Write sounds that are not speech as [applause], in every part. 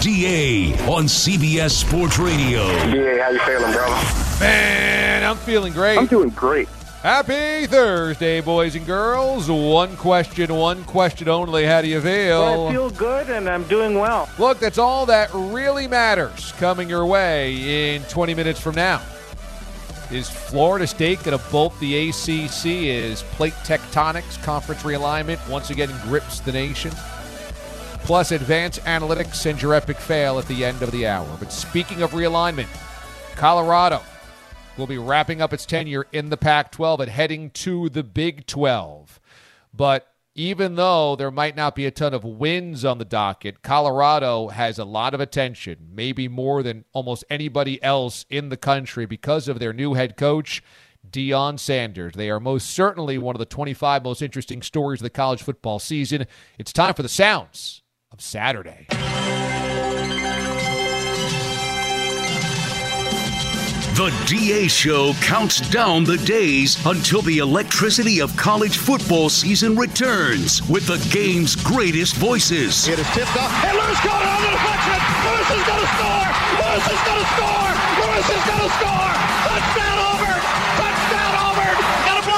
DA on CBS Sports Radio. DA, how you feeling, bro? Man, I'm feeling great. I'm doing great. Happy Thursday, boys and girls. One question, one question only. How do you feel? I feel good and I'm doing well. Look, that's all that really matters coming your way in 20 minutes from now. Is Florida State going to bolt the ACC Is plate tectonics, conference realignment once again grips the nation? Plus, advanced analytics and your epic fail at the end of the hour. But speaking of realignment, Colorado will be wrapping up its tenure in the Pac 12 and heading to the Big 12. But even though there might not be a ton of wins on the docket, Colorado has a lot of attention, maybe more than almost anybody else in the country because of their new head coach, Deion Sanders. They are most certainly one of the 25 most interesting stories of the college football season. It's time for the sounds of Saturday. The DA Show counts down the days until the electricity of college football season returns with the game's greatest voices. It is tipped off, and Louis got it on the deflection. Louis is going to score. Louis is going to score. Louis is going to score. Touchdown Auburn.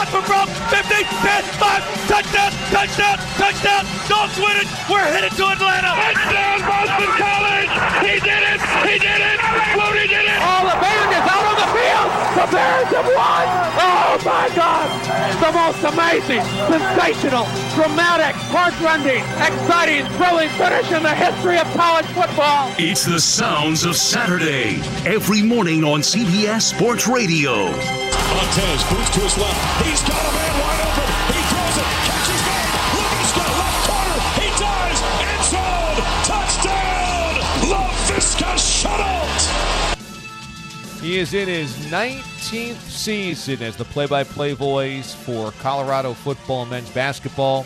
Touchdown Auburn. Got a block from Brock. 50, 10, 5. Touchdown, touchdown, touchdown. Dogs win it. We're headed to Atlanta. Touchdown Boston College. He did it. He did it. Mooney did it. Oh, the band is out on the field. The Bears have won. Oh, my God. The most amazing, sensational, dramatic, heartrending, exciting, thrilling finish in the history of college football. It's the sounds of Saturday every morning on CBS Sports Radio. Montez boots to his left. He's got a man wide open. He throws it. Catches man. Laviska left corner. He dives. End zone. Touchdown. Laviska Shenault. He is in his 19th season as the play by play voice for Colorado football and men's basketball.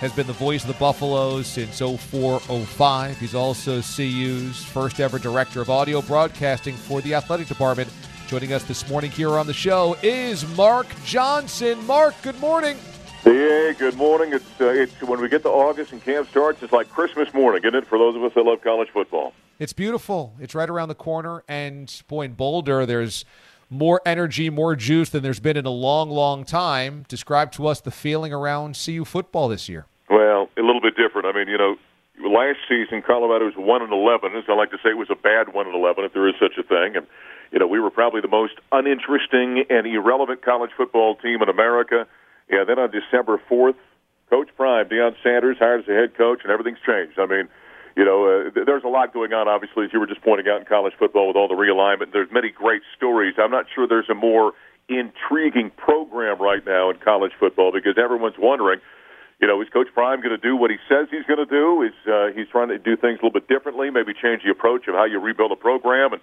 Has been the voice of the Buffaloes since 0405. He's also CU's first ever director of audio broadcasting for the athletic department. Joining us this morning here on the show is Mark Johnson. Mark, good morning. Yeah, good morning. It's uh, it's when we get to August and camp starts, it's like Christmas morning, isn't it? For those of us that love college football. It's beautiful. It's right around the corner, and boy, in Boulder, there's more energy, more juice than there's been in a long, long time. Describe to us the feeling around CU football this year. Well, a little bit different. I mean, you know, last season Colorado was one and eleven. As I like to say, it was a bad one and eleven, if there is such a thing. And you know, we were probably the most uninteresting and irrelevant college football team in America. Yeah, then on December fourth, Coach Prime, Deion Sanders, hires a head coach, and everything's changed. I mean, you know, uh, th- there's a lot going on, obviously, as you were just pointing out in college football with all the realignment. There's many great stories. I'm not sure there's a more intriguing program right now in college football because everyone's wondering, you know, is Coach Prime going to do what he says he's going to do? Is uh, he's trying to do things a little bit differently, maybe change the approach of how you rebuild a program? And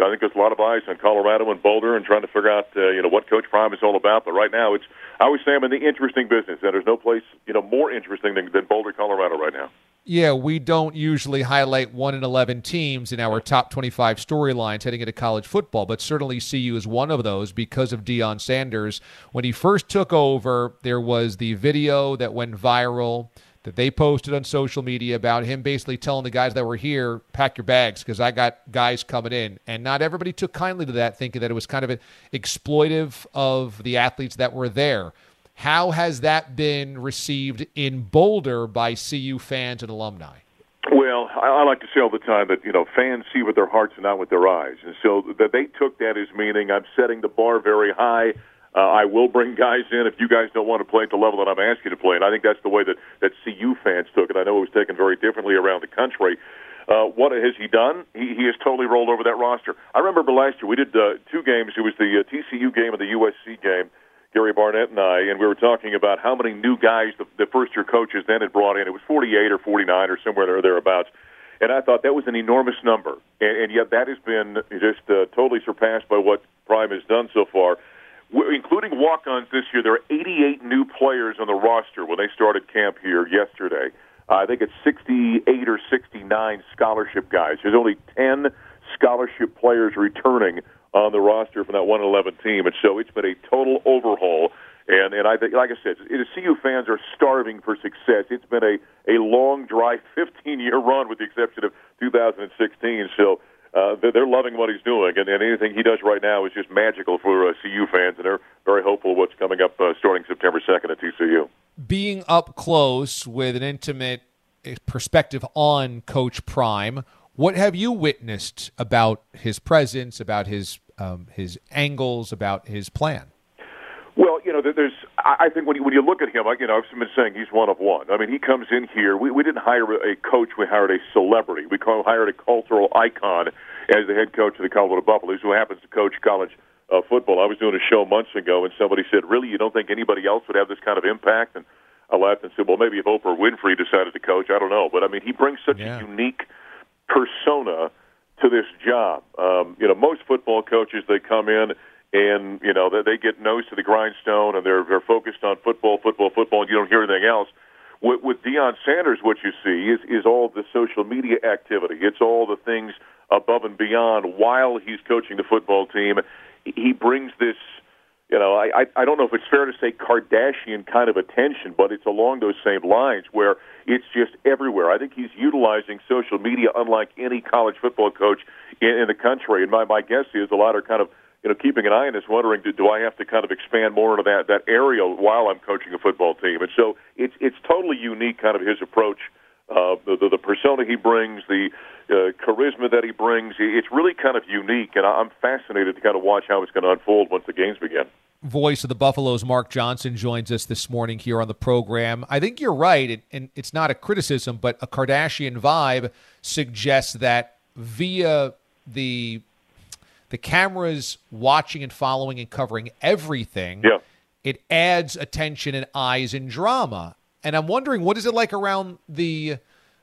so I think there's a lot of eyes on Colorado and Boulder and trying to figure out, uh, you know, what Coach Prime is all about. But right now, it's I always say I'm in the interesting business, and there's no place, you know, more interesting than, than Boulder, Colorado, right now. Yeah, we don't usually highlight 1 in 11 teams in our top 25 storylines heading into college football, but certainly CU is one of those because of Deion Sanders. When he first took over, there was the video that went viral that they posted on social media about him basically telling the guys that were here, pack your bags because I got guys coming in. And not everybody took kindly to that, thinking that it was kind of exploitive of the athletes that were there. How has that been received in Boulder by CU fans and alumni? Well, I, I like to say all the time that you know fans see with their hearts and not with their eyes, and so that they took that as meaning I'm setting the bar very high. Uh, I will bring guys in if you guys don't want to play at the level that I'm asking you to play, and I think that's the way that that CU fans took it. I know it was taken very differently around the country. Uh, what has he done? He, he has totally rolled over that roster. I remember last year we did uh, two games. It was the uh, TCU game and the USC game. Gary Barnett and I, and we were talking about how many new guys the, the first year coaches then had brought in. It was 48 or 49 or somewhere there thereabouts. And I thought that was an enormous number. And, and yet that has been just uh, totally surpassed by what Prime has done so far. Including walk ons this year, there are 88 new players on the roster when they started camp here yesterday. Uh, I think it's 68 or 69 scholarship guys. There's only 10 scholarship players returning on the roster from that 111 team, and so it's been a total overhaul. And and I think, like I said, the CU fans are starving for success. It's been a a long, dry [laughs] 15 year run, with the exception of 2016. So. Uh, they're loving what he's doing, and, and anything he does right now is just magical for uh, CU fans, and they're very hopeful what's coming up uh, starting September 2nd at TCU. Being up close with an intimate eh, perspective on Coach Prime, what have you witnessed about his presence, about his um, his angles, about his plan? Well, you know, there's. I think when you when you look at him, you know, I've been saying he's one of one. I mean, he comes in here. We we didn't hire a coach. We hired a celebrity. We call, hired a cultural icon as the head coach of the Colorado Buffaloes, who happens to coach college uh, football. I was doing a show months ago, and somebody said, "Really, you don't think anybody else would have this kind of impact?" And I laughed and said, "Well, maybe if Oprah Winfrey decided to coach, I don't know." But I mean, he brings such yeah. a unique persona to this job. Um, you know, most football coaches they come in and you know they, they get nose to the grindstone and they're they're focused on football, football, football, and you don't hear anything else. With, with Deion Sanders, what you see is is all the social media activity. It's all the things above and beyond while he's coaching the football team. He brings this you know, I, I I don't know if it's fair to say Kardashian kind of attention, but it's along those same lines where it's just everywhere. I think he's utilizing social media unlike any college football coach in, in the country. And my my guess is a lot are kind of you know keeping an eye on this, wondering do, do I have to kind of expand more into that that area while I'm coaching a football team? And so it's it's totally unique, kind of his approach. Uh, the, the the persona he brings, the uh, charisma that he brings, it's really kind of unique, and I'm fascinated to kind of watch how it's going to unfold once the games begin voice of the Buffaloes, Mark Johnson, joins us this morning here on the program. I think you're right, and it's not a criticism, but a Kardashian vibe suggests that via the the cameras watching and following and covering everything, yeah. it adds attention and eyes and drama. And I'm wondering, what is it like around the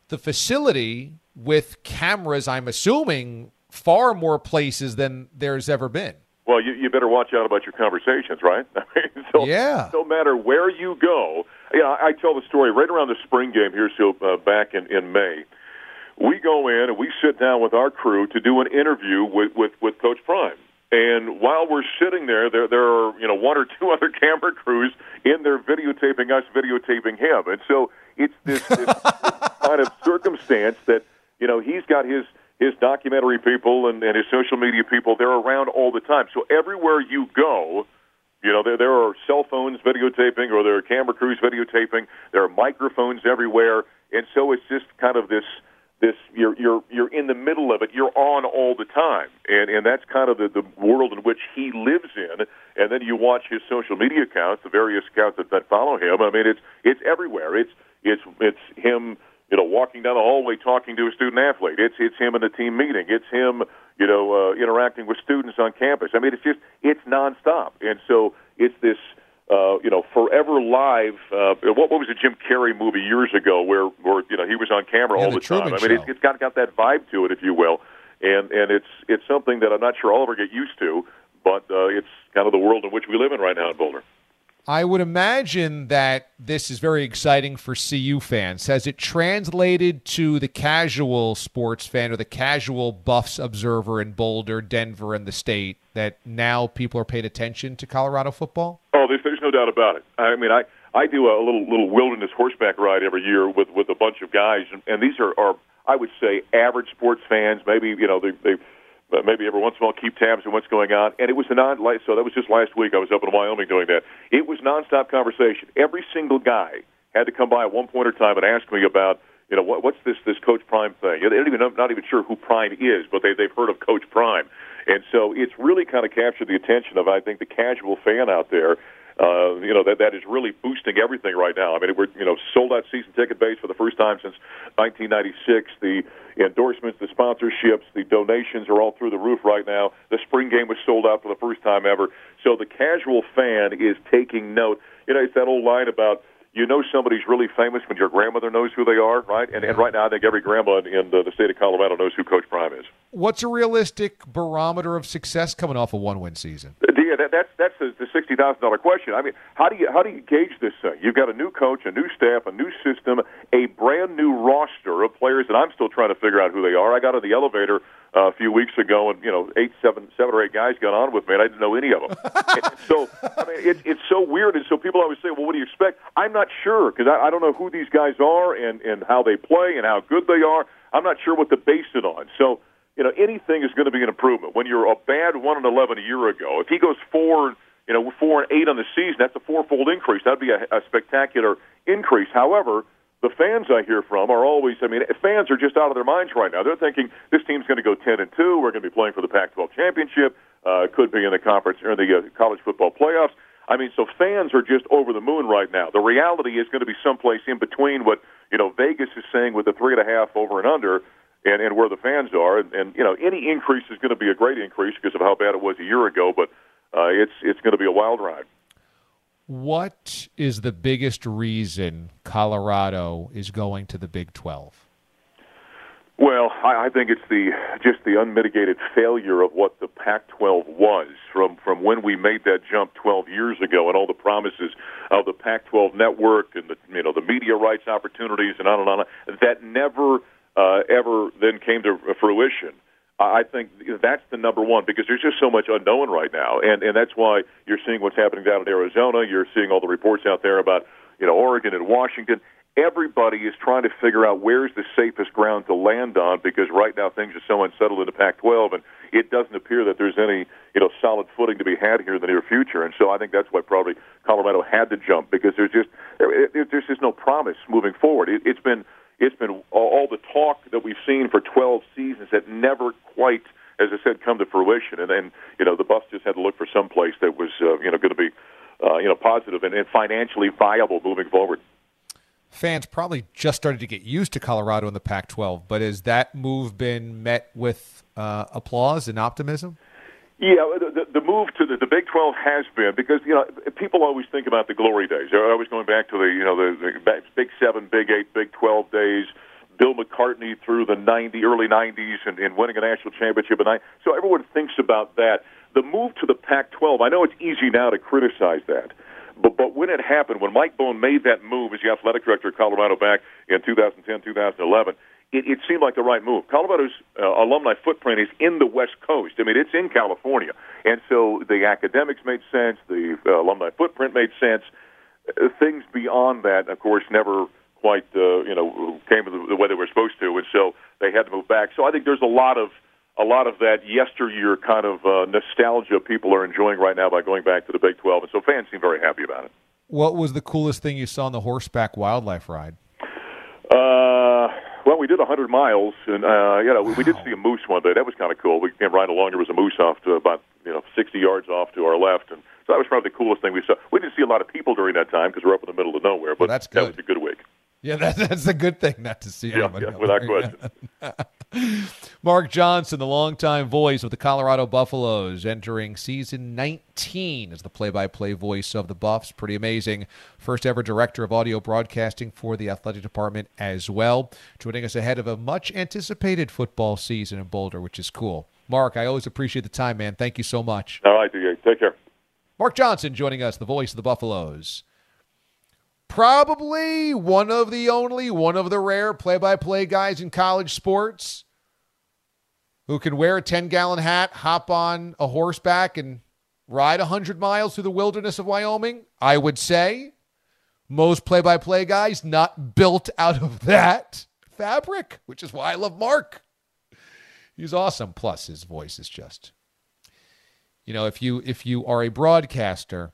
the facility with cameras? I'm assuming far more places than there's ever been. Well, you, you better watch out about your conversations, right? [laughs] so, yeah. No matter where you go, yeah, I, I tell the story right around the spring game here, so uh, back in in May. We go in and we sit down with our crew to do an interview with with, with Coach Prime. And while we're sitting there, there there are you know one or two [laughs] other camera crews in there videotaping us, videotaping him, and so it's this, this, this [laughs] kind of circumstance that you know he's got his his documentary people and, and his social media people, they're around all the time. So everywhere you go, you know, there, there are cell phones videotaping or there are camera crews videotaping. There are microphones everywhere. And so it's just kind of this, this, you're, you're, you're in the middle of it. You're on all the time. And, and that's kind of the, the world in which he lives in. And then you watch his social media accounts, the various accounts that, that follow him. I mean, it's, it's everywhere. It's, it's, it's him, you know, walking down the hallway talking to a student athlete. It's it's him in a team meeting. It's him, you know, uh, interacting with students on campus. I mean, it's just it's nonstop, and so it's this. Uh, you know, forever live. Uh, what, what was the Jim Carrey movie years ago, where, where you know he was on camera yeah, all the, the time? I mean, it's, it's got got that vibe to it, if you will, and and it's it's something that I'm not sure I'll ever get used to, but uh, it's kind of the world in which we live in right now in Boulder. I would imagine that this is very exciting for CU fans. Has it translated to the casual sports fan or the casual Buffs observer in Boulder, Denver, and the state that now people are paying attention to Colorado football? Oh, there's, there's no doubt about it. I mean, I, I do a little little wilderness horseback ride every year with with a bunch of guys, and, and these are, are I would say average sports fans. Maybe you know they they but maybe every once in a while keep tabs on what's going on. And it was a non so that was just last week. I was up in Wyoming doing that. It was nonstop conversation. Every single guy had to come by at one point in time and ask me about you know what, what's this this Coach Prime thing. They don't even know, not even sure who Prime is, but they they've heard of Coach Prime. And so it's really kind of captured the attention of I think the casual fan out there uh, you know that that is really boosting everything right now. I mean, we're you know sold out season ticket base for the first time since 1996. The endorsements, the sponsorships, the donations are all through the roof right now. The spring game was sold out for the first time ever. So the casual fan is taking note. You know, it's that old line about you know somebody's really famous when your grandmother knows who they are, right? And, and right now, I think every grandma in, in the, the state of Colorado knows who Coach Prime is. What's a realistic barometer of success coming off a one-win season? Yeah, that, that's that's the, the sixty thousand dollar question. I mean, how do you how do you gauge this thing? You've got a new coach, a new staff, a new system, a brand new roster of players that I'm still trying to figure out who they are. I got in the elevator uh, a few weeks ago, and you know, eight, seven, seven or eight guys got on with me, and I didn't know any of them. [laughs] so, I mean, it, it's so weird, and so people always say, "Well, what do you expect?" I'm not sure because I, I don't know who these guys are and and how they play and how good they are. I'm not sure what to base it on. So, you know, anything is going to be an improvement. When you're a bad one and eleven a year ago, if he goes four, you know, four and eight on the season, that's a fourfold increase. That'd be a, a spectacular increase. However the fans I hear from are always, I mean, fans are just out of their minds right now. They're thinking this team's going to go 10 and 2. We're going to be playing for the Pac 12 championship. Uh, could be in the conference or in the uh, college football playoffs. I mean, so fans are just over the moon right now. The reality is going to be someplace in between what, you know, Vegas is saying with the three and a half over and under and, and where the fans are. And, and, you know, any increase is going to be a great increase because of how bad it was a year ago, but uh, it's, it's going to be a wild ride. What is the biggest reason Colorado is going to the Big 12? Well, I, I think it's the just the unmitigated failure of what the Pac-12 was from from when we made that jump 12 years ago, and all the promises of the Pac-12 network and the you know the media rights opportunities and on and on that never uh, ever then came to fruition. I think that's the number one because there's just so much unknown right now, and and that's why you're seeing what's happening down in Arizona. You're seeing all the reports out there about you know Oregon and Washington. Everybody is trying to figure out where's the safest ground to land on because right now things are so unsettled in the Pac-12, and it doesn't appear that there's any you know solid footing to be had here in the near future. And so I think that's why probably Colorado had to jump because there's just there, there's just no promise moving forward. It, it's been it's been all the talk that we've seen for 12 seasons that never quite, as I said, come to fruition. And then, you know, the Buffs just had to look for some place that was, uh, you know, going to be, uh, you know, positive and, and financially viable moving forward. Fans probably just started to get used to Colorado in the Pac-12, but has that move been met with uh, applause and optimism? Yeah, the, the move to the, the Big 12 has been because you know people always think about the glory days. They're always going back to the you know the, the Big Seven, Big Eight, Big 12 days. Bill McCartney through the 90 early 90s and, and winning a national championship, and I, so everyone thinks about that. The move to the Pac-12. I know it's easy now to criticize that, but but when it happened, when Mike Bohn made that move as the athletic director of Colorado back in 2010, 2011 it, it seemed like the right move. Colorado's uh, alumni footprint is in the West Coast. I mean, it's in California, and so the academics made sense. The uh, alumni footprint made sense. Uh, things beyond that, of course, never quite uh, you know came the, the way they were supposed to, and so they had to move back. So I think there's a lot of a lot of that yesteryear kind of uh, nostalgia people are enjoying right now by going back to the Big 12, and so fans seem very happy about it. What was the coolest thing you saw on the horseback wildlife ride? Uh, well, we did 100 miles, and uh, you know, wow. we, we did see a moose one day. That was kind of cool. We came right along. There was a moose off to about you know 60 yards off to our left, and so that was probably the coolest thing we saw. We didn't see a lot of people during that time because we're up in the middle of nowhere, but well, that's good. that was a good week. Yeah, that, that's a good thing not to see yeah, yeah without [laughs] question. Mark Johnson, the longtime voice of the Colorado Buffaloes, entering season 19 as the play-by-play voice of the Buffs. Pretty amazing. First ever director of audio broadcasting for the athletic department as well. Joining us ahead of a much anticipated football season in Boulder, which is cool. Mark, I always appreciate the time, man. Thank you so much. All right, DJ. Take care. Mark Johnson joining us, the voice of the Buffaloes probably one of the only, one of the rare play by play guys in college sports who can wear a 10 gallon hat, hop on a horseback, and ride 100 miles through the wilderness of Wyoming. I would say most play by play guys not built out of that fabric, which is why I love Mark. He's awesome. Plus, his voice is just, you know, if you if you are a broadcaster,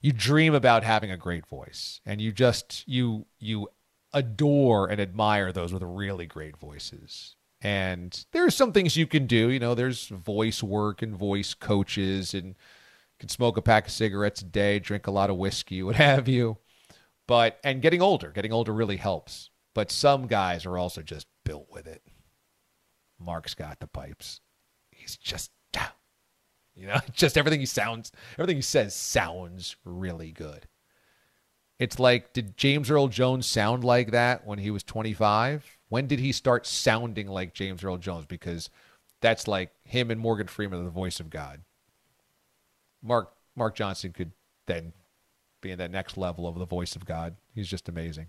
you dream about having a great voice, and you just you you adore and admire those with really great voices. And there's some things you can do. You know, there's voice work and voice coaches, and you can smoke a pack of cigarettes a day, drink a lot of whiskey, [laughs] what have you. But and getting older, getting older really helps. But some guys are also just built with it. Mark's got the pipes. He's just, you know, [laughs] just everything he sounds, everything he says sounds really good. It's like, did James Earl Jones sound like that when he was 25? When did he start sounding like James Earl Jones? Because that's like him and Morgan Freeman are the voice of God. Mark Mark Johnson could then be in that next level of the voice of God. He's just amazing.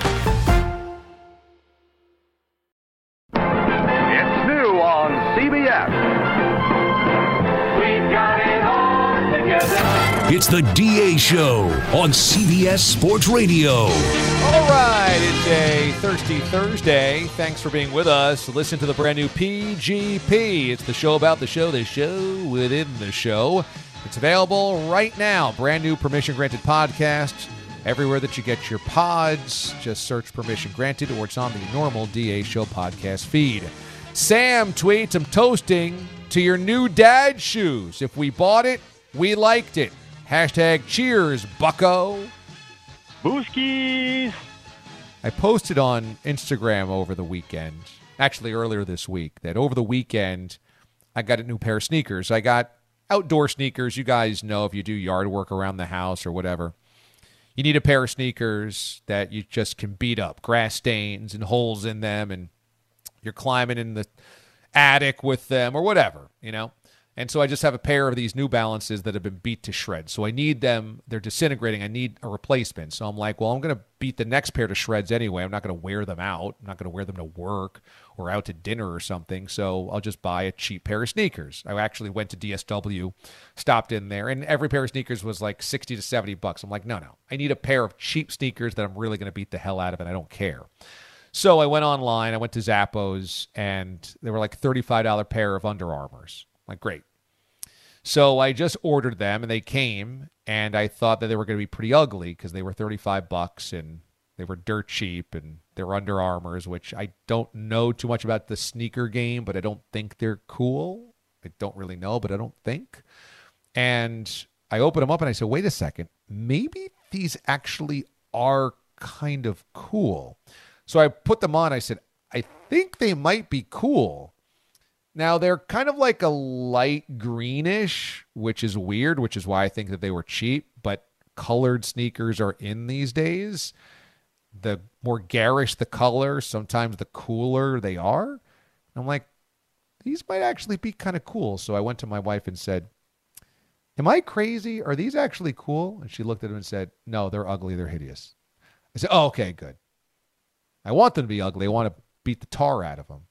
It's the DA Show on CBS Sports Radio. All right, it's a Thirsty Thursday. Thanks for being with us. Listen to the brand new PGP. It's the show about the show, the show within the show. It's available right now. Brand new permission granted podcast. Everywhere that you get your pods, just search permission granted or it's on the normal DA Show podcast feed. Sam tweets, I'm toasting to your new dad shoes. If we bought it, we liked it. Hashtag cheers, bucko. Booskies. I posted on Instagram over the weekend, actually earlier this week, that over the weekend I got a new pair of sneakers. I got outdoor sneakers. You guys know if you do yard work around the house or whatever, you need a pair of sneakers that you just can beat up grass stains and holes in them, and you're climbing in the attic with them or whatever, you know. And so I just have a pair of these New Balances that have been beat to shreds. So I need them. They're disintegrating. I need a replacement. So I'm like, well, I'm going to beat the next pair to shreds anyway. I'm not going to wear them out. I'm not going to wear them to work or out to dinner or something. So I'll just buy a cheap pair of sneakers. I actually went to DSW, stopped in there, and every pair of sneakers was like 60 to 70 bucks. I'm like, no, no. I need a pair of cheap sneakers that I'm really going to beat the hell out of, and I don't care. So I went online. I went to Zappos, and they were like $35 pair of Under Armours. Like, great. So I just ordered them and they came and I thought that they were going to be pretty ugly because they were 35 bucks and they were dirt cheap and they're Under Armours, which I don't know too much about the sneaker game, but I don't think they're cool. I don't really know, but I don't think. And I opened them up and I said, wait a second, maybe these actually are kind of cool. So I put them on. I said, I think they might be cool. Now they're kind of like a light greenish, which is weird, which is why I think that they were cheap, but colored sneakers are in these days. The more garish the color, sometimes the cooler they are. I'm like, these might actually be kind of cool. So I went to my wife and said, Am I crazy? Are these actually cool? And she looked at him and said, No, they're ugly. They're hideous. I said, Oh, okay, good. I want them to be ugly. I want to beat the tar out of them.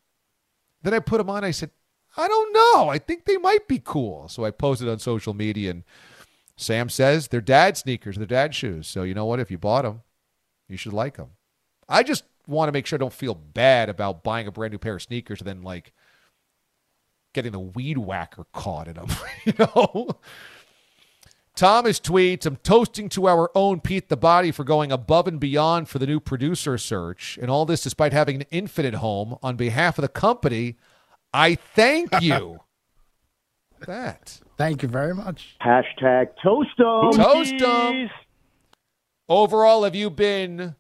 Then I put them on. I said, I don't know. I think they might be cool. So I posted on social media, and Sam says they're dad sneakers, they're dad shoes. So you know what? If you bought them, you should like them. I just want to make sure I don't feel bad about buying a brand new pair of sneakers and then like getting the weed whacker caught in them. [laughs] you know. Thomas tweets, I'm toasting to our own Pete the Body for going above and beyond for the new producer search. And all this despite having an infinite home. On behalf of the company, I thank you. [laughs] that. Thank you very much. Hashtag toast 'em. Toast 'em. Overall, have you been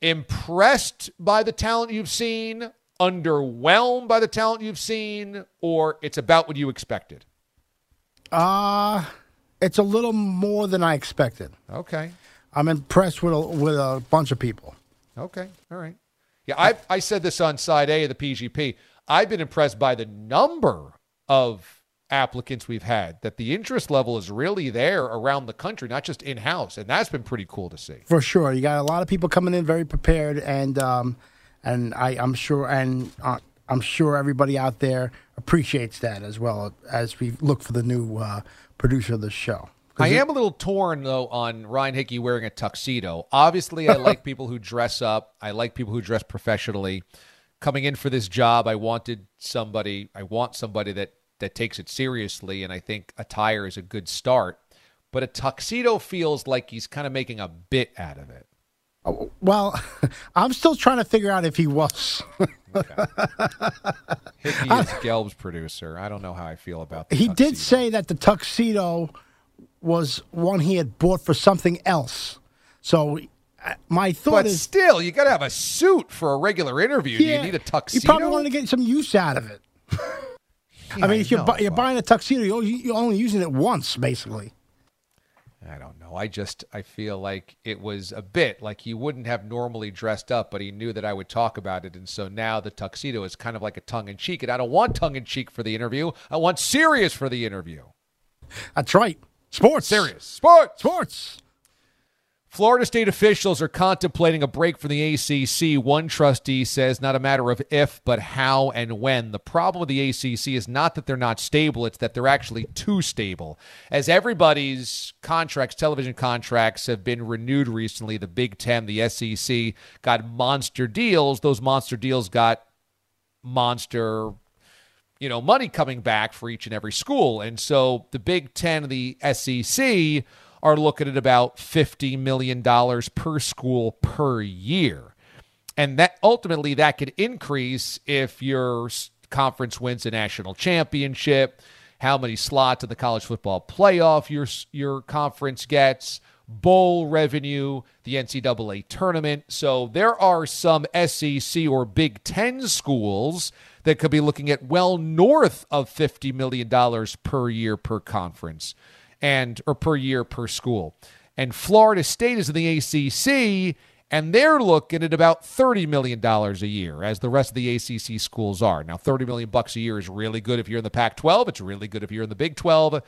impressed by the talent you've seen, underwhelmed by the talent you've seen, or it's about what you expected? Uh it's a little more than I expected. Okay. I'm impressed with a, with a bunch of people. Okay. All right. Yeah, I I said this on side A of the PGP. I've been impressed by the number of applicants we've had that the interest level is really there around the country, not just in house, and that's been pretty cool to see. For sure, you got a lot of people coming in very prepared, and um, and I, I'm sure, and uh, I'm sure everybody out there appreciates that as well as we look for the new uh, producer of the show. I am a little torn though on Ryan Hickey wearing a tuxedo. Obviously, I like [laughs] people who dress up. I like people who dress professionally. Coming in for this job, I wanted somebody. I want somebody that that takes it seriously, and I think attire is a good start. But a tuxedo feels like he's kind of making a bit out of it. Oh, well, [laughs] I'm still trying to figure out if he was. Hickey [laughs] is Gelb's producer. I don't know how I feel about that. He did say that the tuxedo was one he had bought for something else. So uh, my thought but is still, you got to have a suit for a regular interview. Yeah, Do you need a tuxedo? You probably wanted to get some use out of it. [laughs] I mean, if you're, bu- you're buying a tuxedo, you're you're only using it once, basically. I don't know. I just I feel like it was a bit like he wouldn't have normally dressed up, but he knew that I would talk about it, and so now the tuxedo is kind of like a tongue in cheek. And I don't want tongue in cheek for the interview. I want serious for the interview. That's right. Sports. Serious. Sports. Sports. Florida state officials are contemplating a break from the ACC. One trustee says not a matter of if, but how and when. The problem with the ACC is not that they're not stable, it's that they're actually too stable. As everybody's contracts, television contracts, have been renewed recently, the Big Ten, the SEC got monster deals. Those monster deals got monster you know, money coming back for each and every school. And so the Big Ten and the SEC are looking at about $50 million per school per year. And that ultimately that could increase if your conference wins a national championship, how many slots in the college football playoff your your conference gets, bowl revenue, the NCAA tournament. So there are some SEC or Big Ten schools that could be looking at well north of $50 million per year per conference and or per year per school. And Florida State is in the ACC and they're looking at about $30 million a year as the rest of the ACC schools are. Now 30 million bucks a year is really good if you're in the Pac-12, it's really good if you're in the Big 12.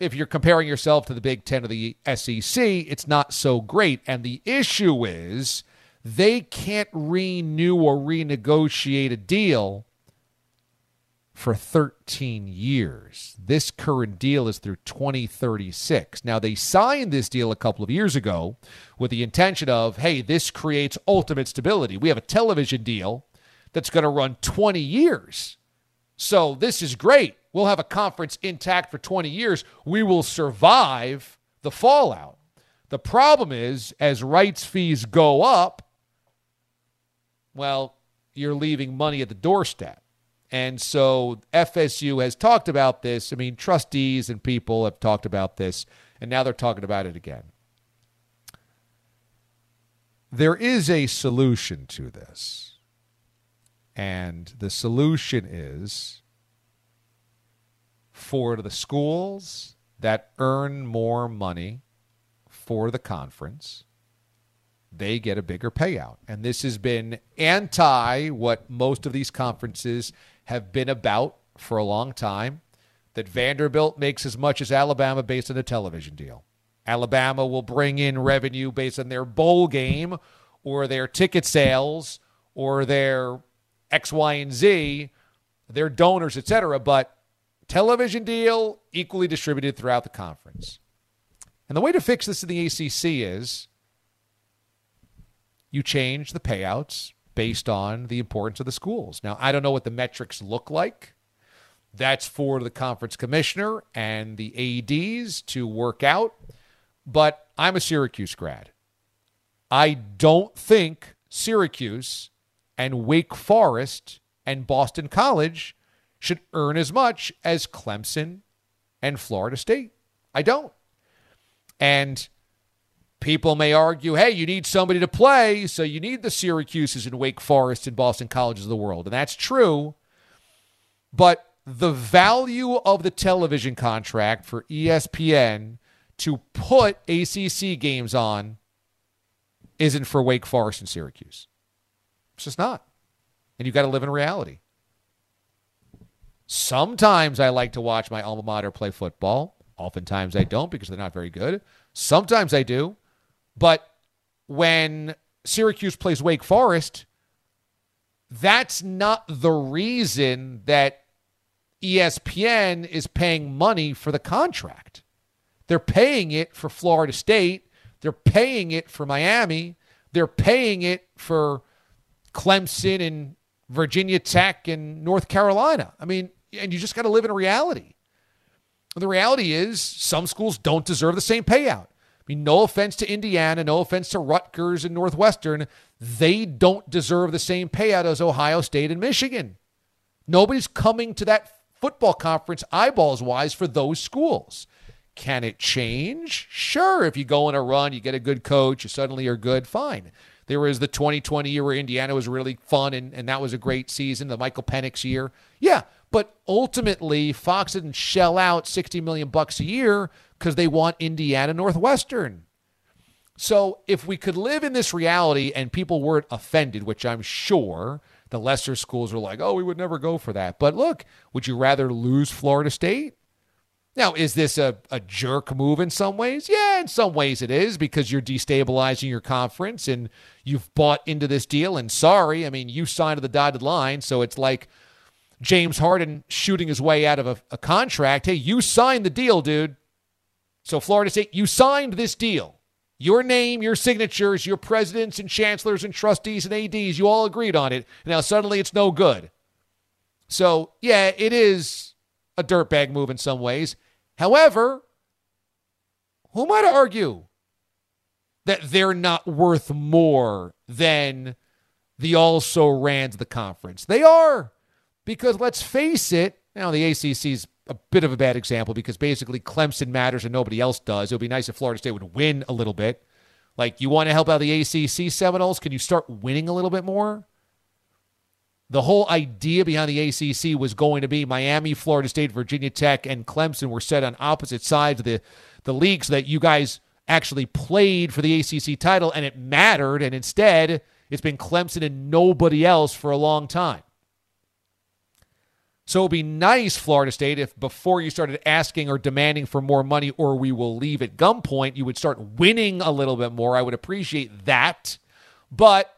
If you're comparing yourself to the Big 10 or the SEC, it's not so great. And the issue is they can't renew or renegotiate a deal for 13 years. This current deal is through 2036. Now, they signed this deal a couple of years ago with the intention of, hey, this creates ultimate stability. We have a television deal that's going to run 20 years. So, this is great. We'll have a conference intact for 20 years. We will survive the fallout. The problem is, as rights fees go up, well, you're leaving money at the doorstep. And so FSU has talked about this. I mean, trustees and people have talked about this, and now they're talking about it again. There is a solution to this. And the solution is for the schools that earn more money for the conference, they get a bigger payout. And this has been anti what most of these conferences have been about for a long time that Vanderbilt makes as much as Alabama based on a television deal. Alabama will bring in revenue based on their bowl game or their ticket sales or their X, Y, and Z, their donors, etc. But television deal equally distributed throughout the conference. And the way to fix this in the ACC is you change the payouts based on the importance of the schools. Now, I don't know what the metrics look like. That's for the conference commissioner and the ADs to work out. But I'm a Syracuse grad. I don't think Syracuse and Wake Forest and Boston College should earn as much as Clemson and Florida State. I don't. And people may argue, hey, you need somebody to play, so you need the Syracuses and Wake Forest and Boston Colleges of the world. And that's true. But the value of the television contract for ESPN to put ACC games on isn't for Wake Forest and Syracuse. It's just not. And you've got to live in reality. Sometimes I like to watch my alma mater play football. Oftentimes I don't because they're not very good. Sometimes I do. But when Syracuse plays Wake Forest, that's not the reason that ESPN is paying money for the contract. They're paying it for Florida State. They're paying it for Miami. They're paying it for Clemson and Virginia Tech and North Carolina. I mean, and you just got to live in reality. The reality is, some schools don't deserve the same payout. I mean, no offense to Indiana, no offense to Rutgers and Northwestern, they don't deserve the same payout as Ohio State and Michigan. Nobody's coming to that football conference eyeballs wise for those schools. Can it change? Sure. If you go on a run, you get a good coach, you suddenly are good, fine. There was the 2020 year where Indiana was really fun and, and that was a great season, the Michael Penix year. Yeah, but ultimately Fox didn't shell out 60 million bucks a year because they want Indiana Northwestern. So if we could live in this reality and people weren't offended, which I'm sure the lesser schools were like, oh, we would never go for that. But look, would you rather lose Florida State? Now, is this a, a jerk move in some ways? Yeah, in some ways it is because you're destabilizing your conference and you've bought into this deal. And sorry, I mean, you signed to the dotted line. So it's like James Harden shooting his way out of a, a contract. Hey, you signed the deal, dude. So Florida State, you signed this deal. Your name, your signatures, your presidents and chancellors and trustees and ADs, you all agreed on it. Now suddenly it's no good. So, yeah, it is a dirtbag move in some ways. However, who am I to argue that they're not worth more than the also rans the conference? They are. Because let's face it, now the ACC is a bit of a bad example because basically Clemson matters and nobody else does. It would be nice if Florida State would win a little bit. Like, you want to help out the ACC Seminoles? Can you start winning a little bit more? The whole idea behind the ACC was going to be Miami, Florida State, Virginia Tech, and Clemson were set on opposite sides of the, the league so that you guys actually played for the ACC title and it mattered. And instead, it's been Clemson and nobody else for a long time. So it would be nice, Florida State, if before you started asking or demanding for more money or we will leave at gunpoint, you would start winning a little bit more. I would appreciate that. But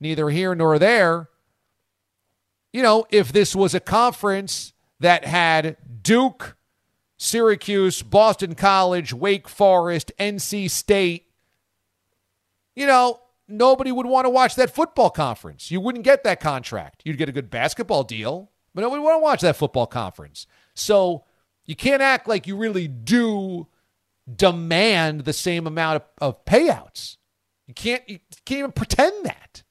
neither here nor there. You know, if this was a conference that had Duke, Syracuse, Boston College, Wake Forest, NC State, you know, nobody would want to watch that football conference. You wouldn't get that contract. You'd get a good basketball deal but nobody want to watch that football conference. So you can't act like you really do demand the same amount of, of payouts. You can't you can't even pretend that.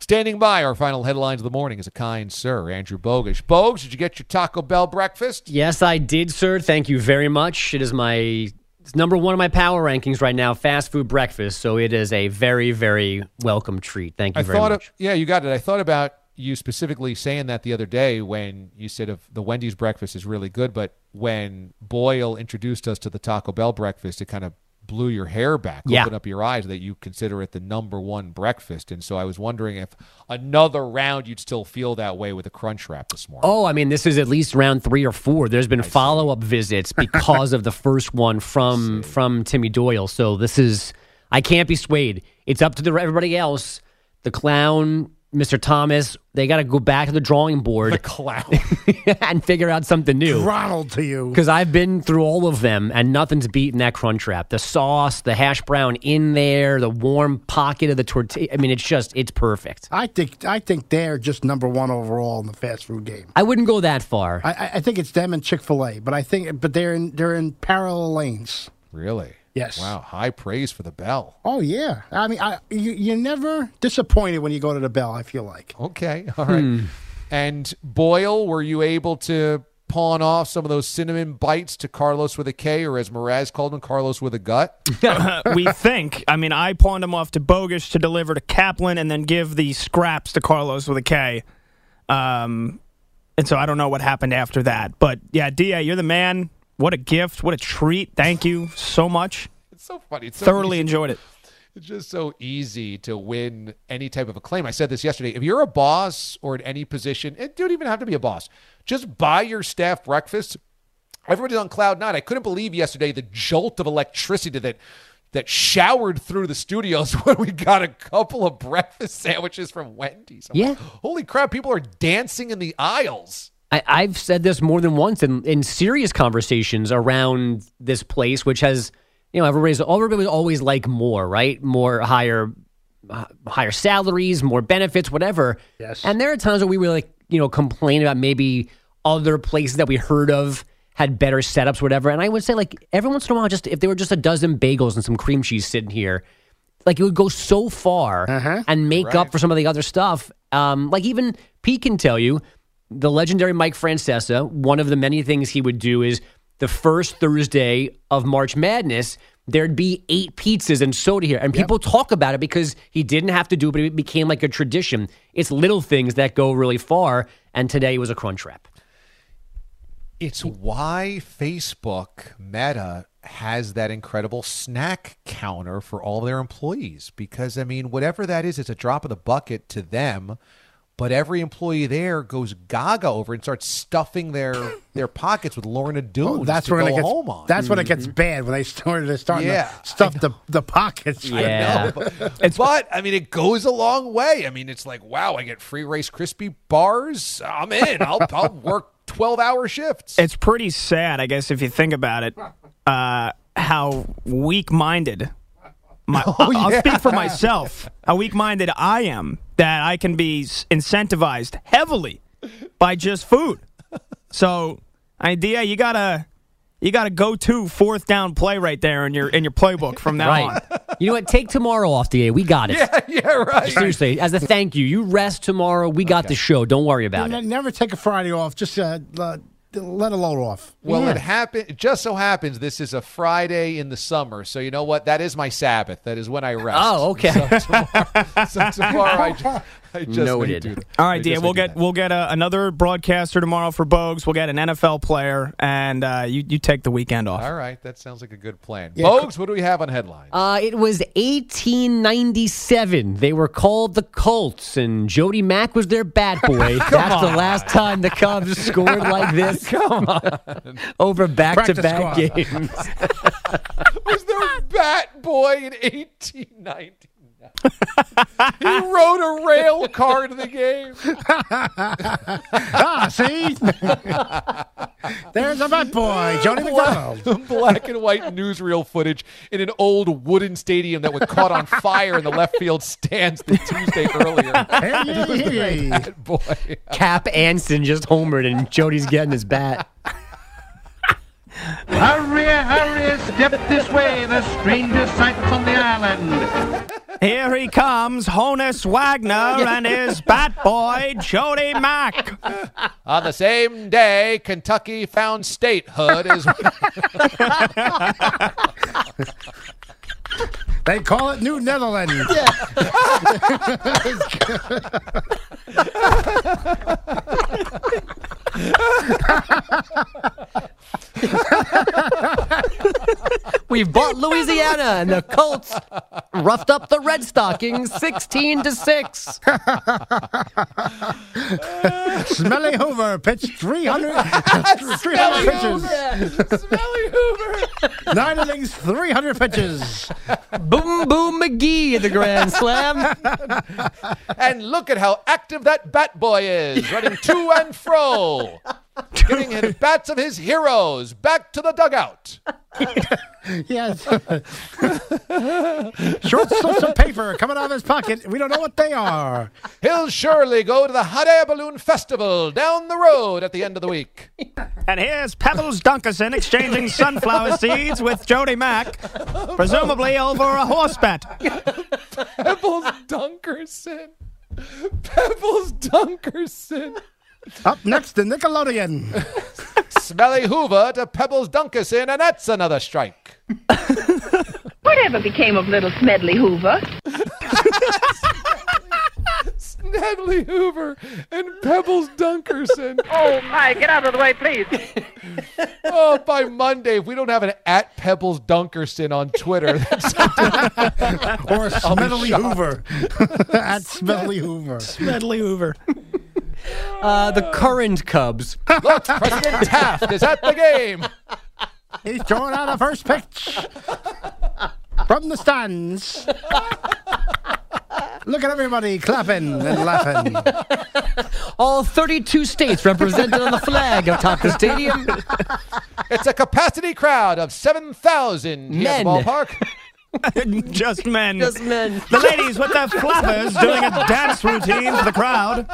Standing by our final headlines of the morning is a kind sir, Andrew Bogusch. Bogues, did you get your Taco Bell breakfast? Yes, I did, sir. Thank you very much. It is my it's number one of my power rankings right now, fast food breakfast. So it is a very, very welcome treat. Thank you I very thought much. Of, yeah, you got it. I thought about you specifically saying that the other day when you said of the Wendy's breakfast is really good, but when Boyle introduced us to the Taco Bell breakfast, it kind of blew your hair back, Yeah. opened up your eyes that you consider it the number one breakfast. And so I was wondering if another round you'd still feel that way with a crunch wrap this morning. Oh, I mean, this is at least round three or four. There's been follow up visits because of the [laughs] first one from from Timmy Doyle. So this is I can't be swayed. It's up to the everybody else. The clown, Mr. Thomas, they got to go back to the drawing board. The clown. [laughs] and figure out something new. Ronald to you. Because I've been through all of them, and nothing's beating that crunch wrap. The sauce, the hash brown in there, the warm pocket of the tortilla. I mean, it's just, it's perfect. I think I think they're just number one overall in the fast food game. I wouldn't go that far. I, I- I think it's them and Chick Fil A, but I think but they're in they're in parallel lanes. Really? Yes. Wow. High praise for the bell. Oh yeah. I mean, I you, you're never disappointed when you go to the Bell. I feel like. Okay. [laughs] All right. And Boyle, were you able to pawn off some of those cinnamon bites to Carlos with a K, or as Mraz called him, Carlos with a gut? [laughs] we think. I mean, I pawned them off to Bogus to deliver to Kaplan and then give the scraps to Carlos with a K. Um, and so I don't know what happened after that. But yeah, Da, you're the man. What a gift. What a treat. Thank you so much. It's so funny. It's so Thoroughly easy. enjoyed it. it's just so easy to win any type of acclaim. I said this yesterday. If you're a boss or in any position, it don't even have to be a boss. Just buy your staff breakfast. Everybody's on cloud nine. I couldn't believe yesterday the jolt of electricity that that showered through the studios [laughs] when we got a couple of breakfast sandwiches from Wendy's. I'm Yeah. like, Holy crap, people are dancing in the aisles. I, I've said this more than once in, in serious conversations around this place, which has, you know, everybody's everybody always like more, right? More higher, uh, higher salaries, more benefits, whatever. Yes. And there are times where we were like, you know, complain about maybe other places that we heard of had better setups, whatever. And I would say, like, every once in a while, just if there were just a dozen bagels and some cream cheese sitting here, like it would go so far and make up for some of the other stuff. Um, like even Pete can tell you, the legendary Mike Francesa, one of the many things he would do is the first Thursday of March Madness, there'd be eight pizzas and soda here. And people talk about it because he didn't have to do it, but it became like a tradition. It's little things that go really far. And today was a crunch wrap. It's why Facebook Meta has that incredible snack counter for all their employees. Because, I mean, whatever that is, it's a drop of the bucket to them. But every employee there goes gaga over and starts stuffing their their pockets with Lorna Doone. Oh, that's to when go it gets. home on. That's when it gets bad when they started they're starting Yeah, to stuff the the pockets. I know, but, but I mean, it goes a long way. I mean, it's like, wow, I get free Rice Krispie bars. I'm in. I'll, I'll [laughs] work twelve hour shifts. It's pretty sad, I guess, if you think about it, uh, how weak minded. My, I'll, [laughs] I'll speak for myself. How weak minded I am that I can be incentivized heavily by just food. So, idea you gotta you gotta go to fourth down play right there in your in your playbook from now on. You know what? Take tomorrow off, DA. We got it. [laughs] yeah, yeah, right. Seriously, as a thank you, you rest tomorrow. We got the show. Don't worry about Ne- it. Never take a Friday off. Just uh, let, let a load off. Well, Yeah. it happen. It just so happens this is a Friday in the summer, so you know what? That is my Sabbath. That is when I rest. Oh, okay. So tomorrow, [laughs] so tomorrow I just, [laughs] I just may Noted. do that. All I right, just Dan. We'll get that. we'll get uh, another broadcaster tomorrow for Bogues. We'll get an NFL player, and uh, you you take the weekend off. All right, that sounds like a good plan. Yeah, Bogues, what do we have on headlines? Uh, it was 1897. They were called the Colts, and Jody Mack was their bat [laughs] boy. That's the last time the Cubs scored like this. [laughs] Come on. Over back-to-back games. was their bat boy in 1899. He rode a rail car to the game. [laughs] ah, see, there's a bad boy, Johnny McDonald. Black and white newsreel footage in an old wooden stadium that was caught on fire in the left field stands the Tuesday earlier. Hey, hey, hey. Boy. Cap Anson just homered, and Jody's getting his bat. Hurry, hurry, step this way, the strangest sight from the island. Here he comes, Honus Wagner and his bat boy, Jody Mack. On the same day, Kentucky found statehood as [laughs] They call it New Netherlands. [laughs] [laughs] We've bought Louisiana, and the Colts roughed up the Red Stockings 16 to 6. [laughs] Smelly Hoover pitched 300, [laughs] 300 pitches. Smelly Hoover. [laughs] Nine innings, 300 pitches. Boom Boom McGee the Grand Slam. And look at how active that bat boy is, running to and fro, giving him [laughs] bats of his heroes back to the dugout. Yes. Short slips of paper coming out of his pocket. We don't know what they are. He'll surely go to the Hot Air Balloon Festival down the road at the end of the week. And here's Pebbles Dunkerson exchanging sunflower seeds with Jody Mack, presumably over a horse bet. Pebbles Dunkerson. Pebbles Dunkerson. Up next, the Nickelodeon. [laughs] Smelly Hoover to Pebbles Dunkerson, and that's another strike. [laughs] Whatever became of little Smedley Hoover? Snedley Hoover and Pebbles Dunkerson. [laughs] Oh, my, get out of the way, please. [laughs] Oh, by Monday, if we don't have an at Pebbles Dunkerson on Twitter, [laughs] that's or I'll be Smedley. Hoover. At Smedley Hoover. Smedley Hoover. Uh, the current Cubs. Look, President Taft is at the game. He's throwing out a first pitch from the stands. Look at everybody clapping and laughing. [laughs] All 32 states represented on the flag atop the stadium. It's a capacity crowd of 7,000 here at the Men. ballpark. [laughs] Just men. Just men. The ladies with their flappers doing a dance routine for the crowd.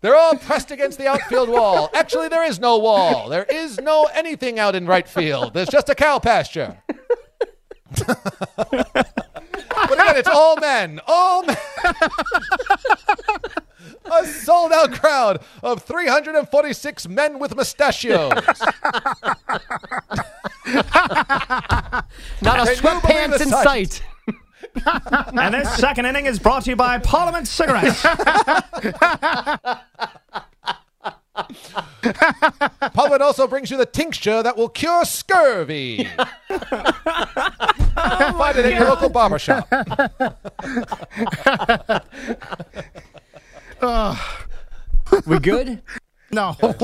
They're all pressed against the outfield wall. Actually, there is no wall. There is no anything out in right field. There's just a cow pasture. [laughs] but again, it's all men. All men. [laughs] a sold out crowd of 346 men with mustachios. Not a Can you believe sweatpants in sight? sight. [laughs] And this second inning is brought to you by Parliament Cigarettes. [laughs] Parliament also brings you the tincture that will cure scurvy. Find it at your local barber shop. [laughs] We good? No. [laughs] All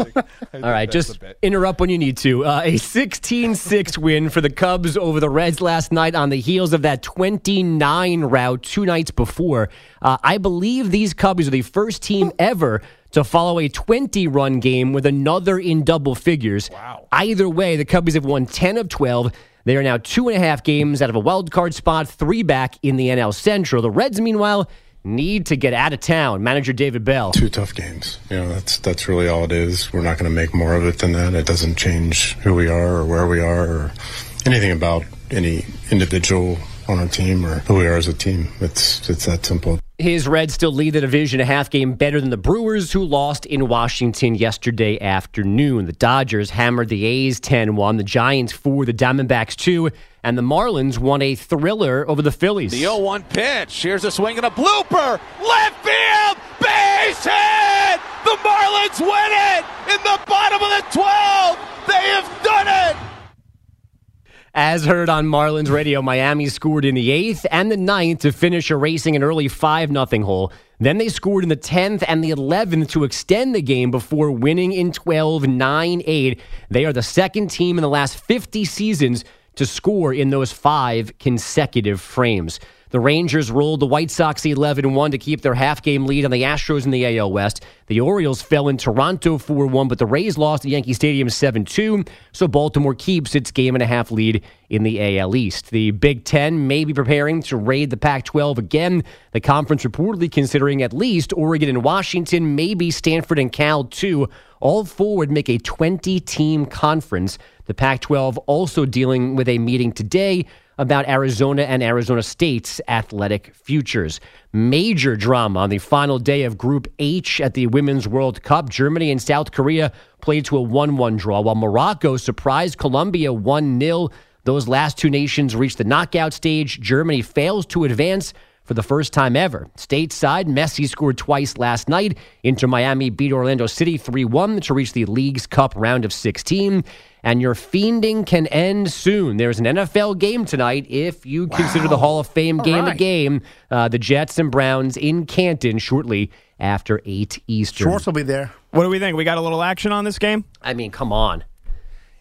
right, just interrupt when you need to. Uh, a 16 6 win for the Cubs over the Reds last night on the heels of that 29 rout two nights before. Uh, I believe these Cubs are the first team ever to follow a 20 run game with another in double figures. Wow. Either way, the Cubs have won 10 of 12. They are now two and a half games out of a wild card spot, three back in the NL Central. The Reds, meanwhile, need to get out of town. Manager David Bell. Two tough games. You know, that's that's really all it is. We're not going to make more of it than that. It doesn't change who we are or where we are or anything about any individual on our team or who we are as a team. It's it's that simple. His Reds still lead the division a half game better than the Brewers, who lost in Washington yesterday afternoon. The Dodgers hammered the A's 10 1, the Giants 4, the Diamondbacks 2, and the Marlins won a thriller over the Phillies. The 0 1 pitch. Here's a swing and a blooper. Left field. Base hit. The Marlins win it in the bottom of the 12. They have done it. As heard on Marlins radio, Miami scored in the eighth and the ninth to finish erasing an early 5 0 hole. Then they scored in the 10th and the 11th to extend the game before winning in 12 9 8. They are the second team in the last 50 seasons to score in those five consecutive frames. The Rangers rolled the White Sox 11 1 to keep their half game lead on the Astros in the AL West. The Orioles fell in Toronto 4 1, but the Rays lost at Yankee Stadium 7 2, so Baltimore keeps its game and a half lead in the AL East. The Big Ten may be preparing to raid the Pac 12 again. The conference reportedly considering at least Oregon and Washington, maybe Stanford and Cal too. All four would make a 20 team conference. The Pac 12 also dealing with a meeting today about Arizona and Arizona State's athletic futures. Major drama on the final day of Group H at the Women's World Cup. Germany and South Korea played to a 1 1 draw, while Morocco surprised Colombia 1 0. Those last two nations reached the knockout stage. Germany fails to advance for the first time ever. Stateside, Messi scored twice last night. Inter Miami beat Orlando City 3 1 to reach the League's Cup round of 16. And your fiending can end soon. There's an NFL game tonight if you consider the Hall of Fame All game a game. Uh, the Jets and Browns in Canton shortly after 8 Eastern. Schwartz will be there. What do we think? We got a little action on this game? I mean, come on.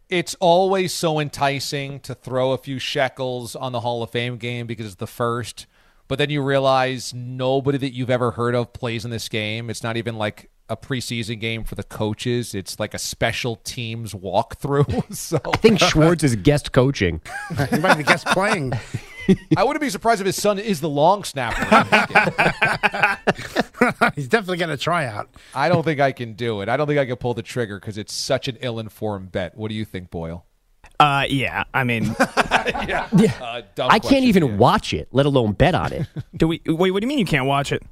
It's always so enticing to throw a few shekels on the Hall of Fame game because it's the first. But then you realize nobody that you've ever heard of plays in this game. It's not even like a preseason game for the coaches. It's like a special teams walkthrough. [laughs] so I think [laughs] Schwartz is guest coaching. he might be guest playing. [laughs] I wouldn't be surprised if his son is the long snapper. He's definitely going to try out. I don't think I can do it. I don't think I can pull the trigger because it's such an ill-informed bet. What do you think, Boyle? Uh, yeah. I mean, [laughs] yeah. Uh, dumb I can't even yeah. watch it, let alone bet on it. [laughs] do we? Wait, what do you mean you can't watch it?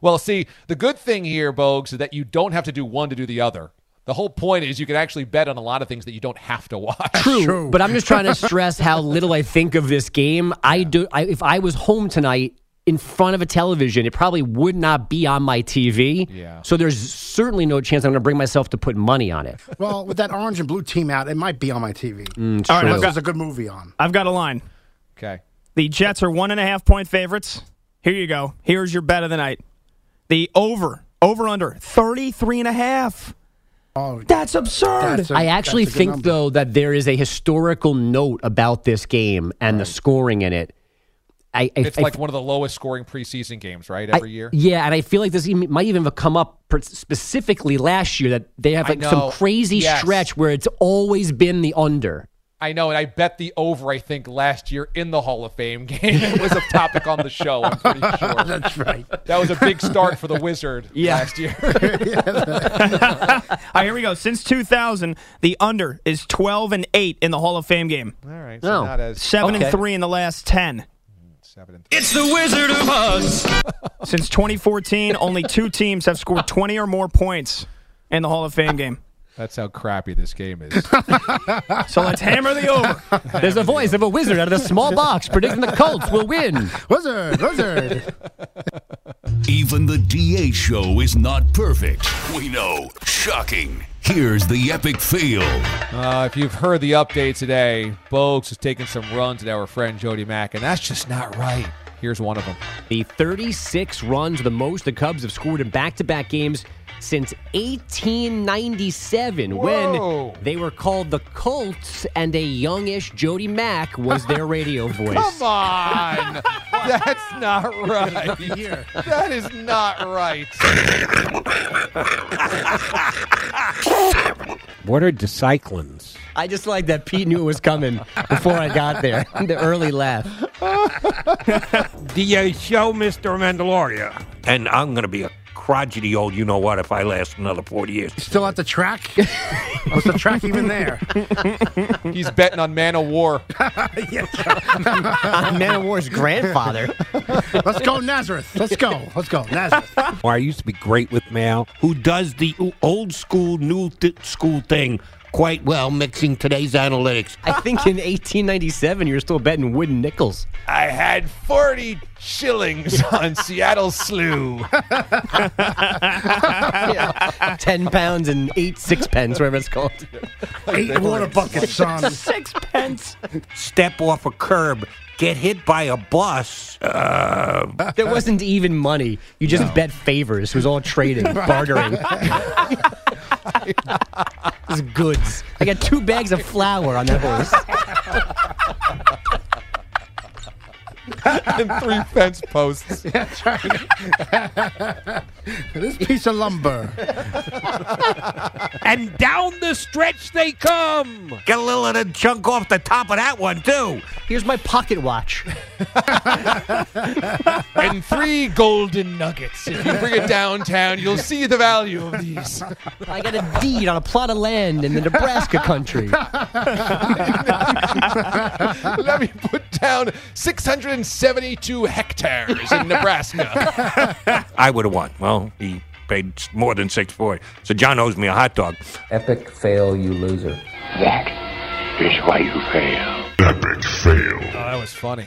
Well, see, the good thing here, Bogues, is that you don't have to do one to do the other. The whole point is you can actually bet on a lot of things that you don't have to watch. True, [laughs] but I'm just trying to stress how little I think of this game. I do. I, if I was home tonight in front of a television, it probably would not be on my TV. Yeah. So there's certainly no chance I'm going to bring myself to put money on it. Well, with that orange and blue team out, it might be on my TV. Mm, All right, true. I've got- there's a good movie on. I've got a line. Okay. The Jets are one and a half point favorites. Here you go. Here's your bet of the night. The over, over under 33 and a half. Oh, That's absurd. That's a- I actually that's a good think, number. though, that there is a historical note about this game and the scoring in it. I, I, It's I- like one of the lowest scoring preseason games, right? I- Every year. Yeah, and I feel like this even, might even have come up specifically last year that they have like some crazy Yes. stretch where it's always been the under. I know, and I bet the over. I think last year in the Hall of Fame [laughs] game it was a topic on the show. I'm pretty [laughs] sure. That's right. That was a big start for the Wizard [laughs] Yeah. last year. All right, here we go. Since 2000, the under is 12 and 8 in the Hall of Fame game. All right, so Oh. not as 7 Okay. and 3 in the last 10. Seven and It's the Wizard of Oz. [laughs] Since 2014, only two teams have scored 20 or more points in the Hall of Fame game. That's how crappy this game is. [laughs] So let's hammer the over. [laughs] There's a voice of a wizard out of the small box predicting the Colts will win. Wizard, wizard. Even the DA show is not perfect. We know. Shocking. Here's the epic fail. Uh, if you've heard the update today, Bogues is taking some runs at our friend Jody Mack, and that's just not right. Here's one of them. The 36 runs, the most the Cubs have scored in back to back games since 1897 Whoa. when they were called the Colts and a youngish Jody Mack was their radio [laughs] voice. Come on. That's not [laughs] right. That is not right. What are dicyclins? I just like that Pete knew it was coming before I got there. [laughs] the early laugh. The uh, show, Mr. Mandalorian. And I'm going to be a crotchety old you know what if I last another 40 years. Still at the track? [laughs] Was the track even there? [laughs] He's betting on Man of War. [laughs] I'm Man of War's grandfather. Let's go Nazareth. Let's go. Let's go Nazareth. Well, I used to be great with Mal, who does the old school, new th- school thing quite well, mixing today's analytics. I think in 1897 you were still betting wooden nickels. I had 40 shillings on Seattle Slew. [laughs] Yeah. 10 pounds and 8 sixpence, whatever it's called. Eight water buckets, [laughs] son. Sixpence. Step off a curb, get hit by a bus. Uh, There wasn't even money. You just bet favors. It was all trading, [laughs] bartering. [laughs] it was goods. I got two bags of flour on that horse. [laughs] [laughs] and three fence posts. [laughs] That's right. this piece of lumber. and down the stretch they come. Get a little of the chunk off the top of that one, too. Here's my pocket watch. [laughs] and three golden nuggets. If you bring it downtown, you'll see the value of these. I got a deed on a plot of land in the Nebraska country. Let me put down 672 hectares in Nebraska. [laughs] I would have won. Well, he paid more than six for it. So John owes me a hot dog. Epic fail, you loser. That is why you fail. Epic fail. Oh, that was funny.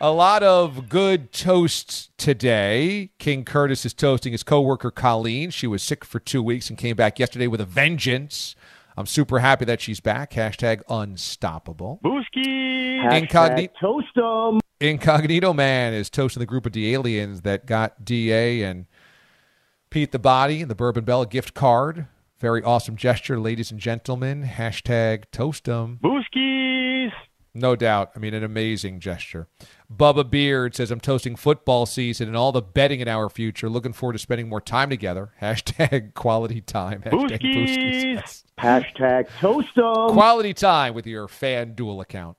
A lot of good toasts today. King Curtis is toasting his coworker Colleen. She was sick for two weeks and came back yesterday with a vengeance. I'm super happy that she's back. Hashtag unstoppable. Booski. Incogni- toast 'em. Incognito Man is toasting the group of the aliens that got DA and Pete the Body, and the Bourbon Bell gift card. Very awesome gesture, ladies and gentlemen. Hashtag toast 'em. Booskies. No doubt. I mean, an amazing gesture. Bubba Beard says, I'm toasting football season and all the betting in our future. Looking forward to spending more time together. [laughs] Hashtag quality time. Hashtag Booskies. Yes. Hashtag toast 'em. Quality time with your FanDuel account.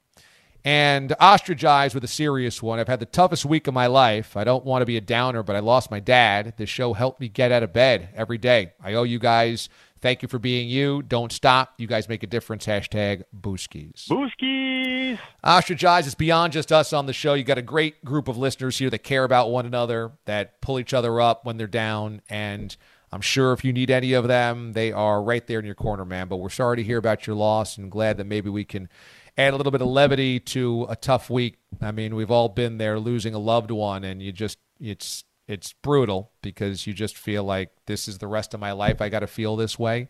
And ostracize with a serious one. I've had the toughest week of my life. I don't want to be a downer, but I lost my dad. This show helped me get out of bed every day. I owe you guys. Thank you for being you. Don't stop. You guys make a difference. Hashtag Booskies. Booskies. Ostracize is beyond just us on the show. You got a great group of listeners here that care about one another, that pull each other up when they're down, and I'm sure if you need any of them, they are right there in your corner, man. But we're sorry to hear about your loss and glad that maybe we can add a little bit of levity to a tough week. I mean, we've all been there losing a loved one, and you just it's it's brutal because you just feel like this is the rest of my life. I got to feel this way.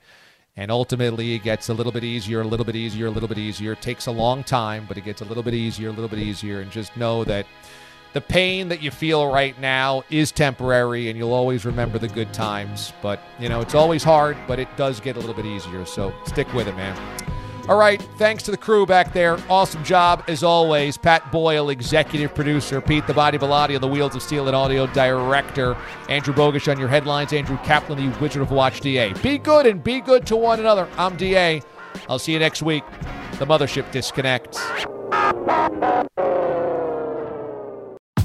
And ultimately, it gets a little bit easier, a little bit easier, a little bit easier. It takes a long time, but it gets a little bit easier, a little bit easier. And just know that the pain that you feel right now is temporary, and you'll always remember the good times. But, you know, it's always hard, but it does get a little bit easier. So stick with it, man. All right. Thanks to the crew back there. Awesome job, as always. Pat Boyle, executive producer. Pete the Body Velati on the Wheels of Steel and audio director. Andrew Bogusch on your headlines. Andrew Kaplan, the Wizard of Watch DA. Be good and be good to one another. I'm DA. I'll see you next week. The mothership disconnects.